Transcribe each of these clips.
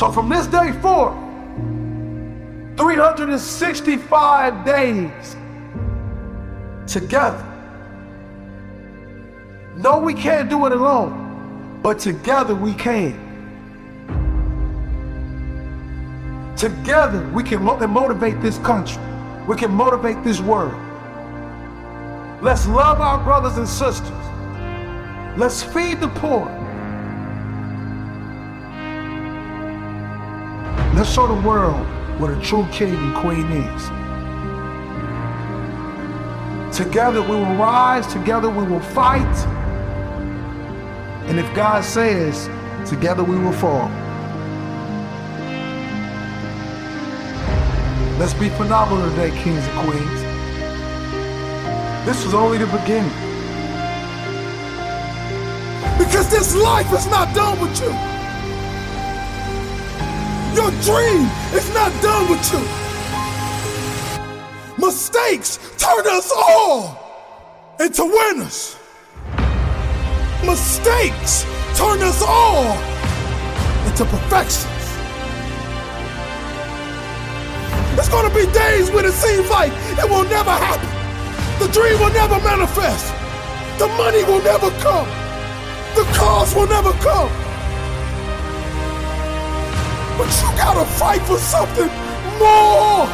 So from this day forward, 365 days together. No, we can't do it alone, but together we can. Together we can motivate this country. We can motivate this world. Let's love our brothers and sisters. Let's feed the poor. Let's show the world what a true king and queen is. Together we will rise, together we will fight. And if God says, together we will fall. Let's be phenomenal today, kings and queens. This is only the beginning. Because this life is not done with you. Your dream is not done with you. Mistakes turn us all into winners. Mistakes turn us all into perfections. There's gonna be days when it seems like it will never happen. The dream will never manifest. The money will never come. The cars will never come. But you gotta fight for something more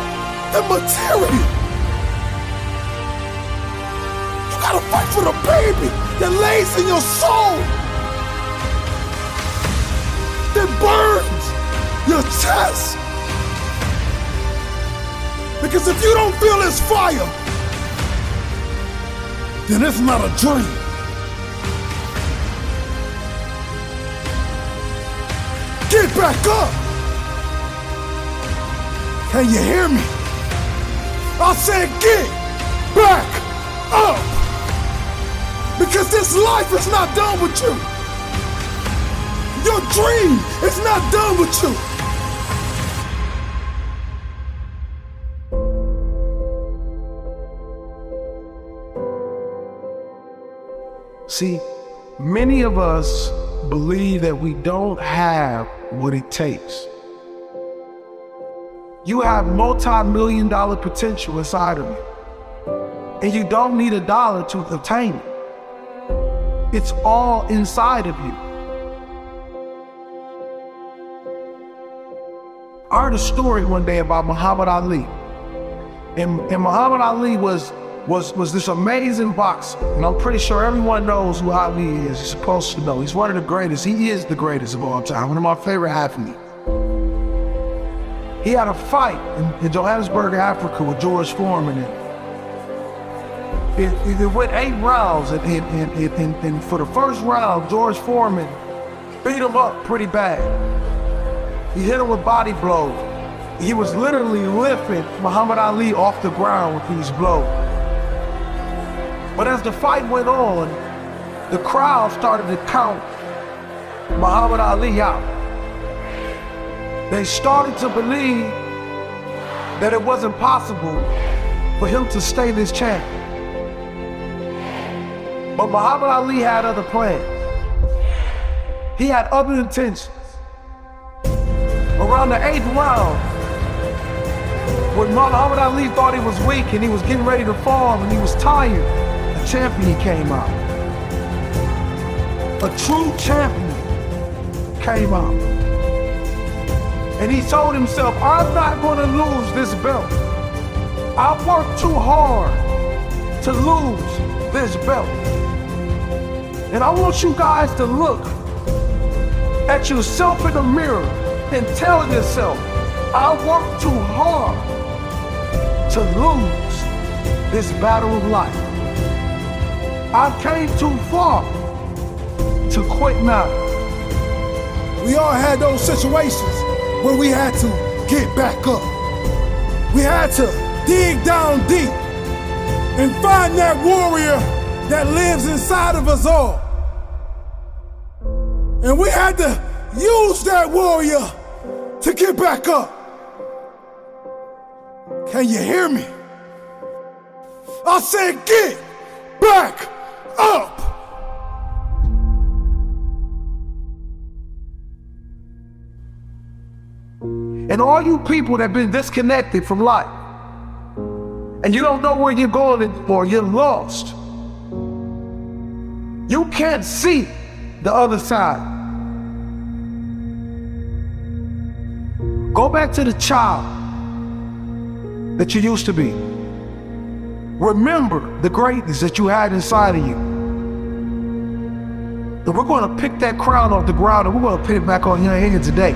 than material. You gotta fight for the baby that lays in your soul, that burns your chest. Because if you don't feel this fire, then it's not a dream. Get back up! Can you hear me? I said get back up! Because this life is not done with you. Your dream is not done with you. See, many of us believe that we don't have what it takes. You have multi-million dollar potential inside of you. And you don't need a dollar to obtain it. It's all inside of you. I heard a story one day about Muhammad Ali. And, and Muhammad Ali was, was, was this amazing boxer. And I'm pretty sure everyone knows who Ali is. You're supposed to know. He's one of the greatest. He is the greatest of all time. One of my favorite athletes. He had a fight in, in Johannesburg, Africa with George Foreman. And it, it, went eight rounds, and, and, and, and, for the first round, George Foreman beat him up pretty bad. He hit him with body blows. He was literally lifting Muhammad Ali off the ground with these blows. But as the fight went on, the crowd started to count Muhammad Ali out. They started to believe that it wasn't possible for him to stay this champion. But Muhammad Ali had other plans. He had other intentions. Around the eighth round, when Muhammad Ali thought he was weak and he was getting ready to fall and he was tired, a champion came out. A true champion came out. And he told himself, I'm not going to lose this belt. I worked too hard to lose this belt. And I want you guys to look at yourself in the mirror and tell yourself, I worked too hard to lose this battle of life. I came too far to quit now. We all had those situations where we had to get back up. We had to dig down deep and find that warrior that lives inside of us all. And we had to use that warrior to get back up. Can you hear me? I said, get back up. And all you people that have been disconnected from life, and you don't know where you're going anymore, you're lost. You can't see the other side. Go back to the child that you used to be. Remember the greatness that you had inside of you. And we're going to pick that crown off the ground and we're going to put it back on your head today.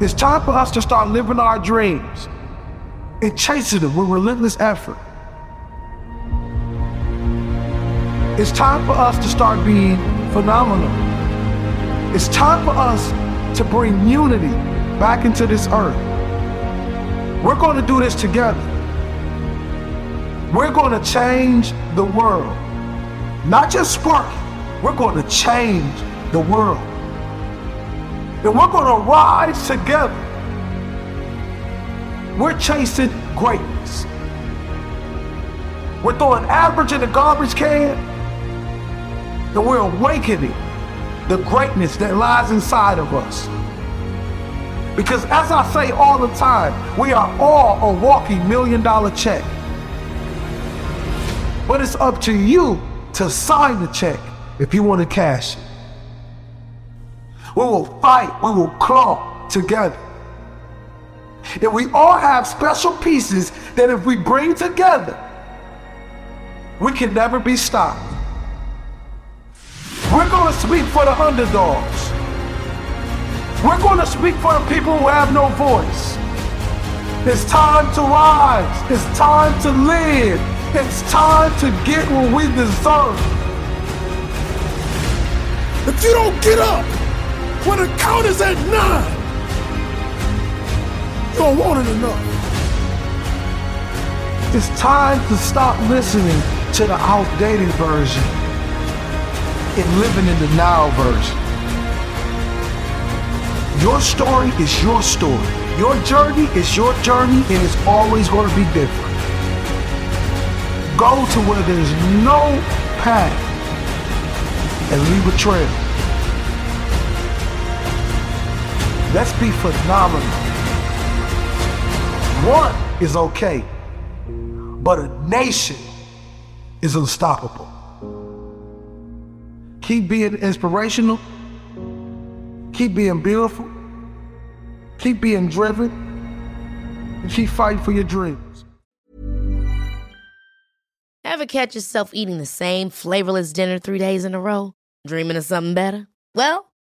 It's time for us to start living our dreams and chasing them with relentless effort. It's time for us to start being phenomenal. It's time for us to bring unity back into this earth. We're going to do this together. We're going to change the world. Not just spark we're going to change the world. And we're going to rise together. We're chasing greatness. We're throwing average in the garbage can. And we're awakening the greatness that lies inside of us. Because as I say all the time, we are all a walking million dollar check. But it's up to you to sign the check if you want to cash it. We will fight, we will claw together. And we all have special pieces that if we bring together, we can never be stopped. We're going to speak for the underdogs. We're going to speak for the people who have no voice. It's time to rise. It's time to live. It's time to get what we deserve. If you don't get up when the count is at nine, you don't want it enough. It's time to stop listening to the outdated version and living in the now version. Your story is your story. Your journey is your journey and it's always going to be different. Go to where there's no path and leave a trail. Let's be phenomenal. One is okay, but a nation is unstoppable. Keep being inspirational. Keep being beautiful. Keep being driven. And keep fighting for your dreams. Ever catch yourself eating the same flavorless dinner three days in a row? Dreaming of something better? Well,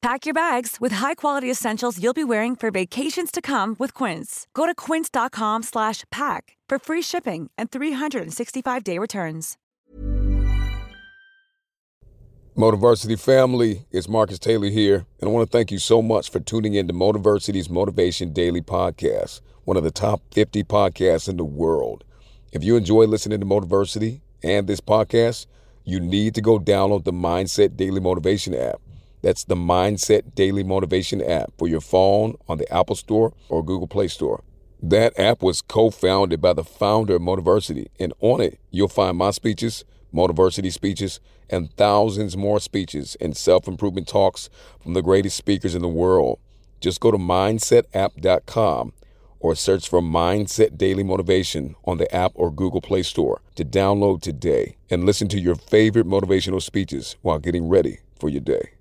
Pack your bags with high-quality essentials you'll be wearing for vacations to come with Quince. Go to quince.com slash pack for free shipping and 365-day returns. Motiversity family, it's Marcus Taylor here, and I want to thank you so much for tuning in to Motiversity's Motivation Daily Podcast, one of the top 50 podcasts in the world. If you enjoy listening to Motiversity and this podcast, you need to go download the Mindset Daily Motivation app. That's the Mindset Daily Motivation app for your phone on the Apple Store or Google Play Store. That app was co founded by the founder of Motiversity, and on it, you'll find my speeches, Motiversity speeches, and thousands more speeches and self improvement talks from the greatest speakers in the world. Just go to mindsetapp.com or search for Mindset Daily Motivation on the app or Google Play Store to download today and listen to your favorite motivational speeches while getting ready for your day.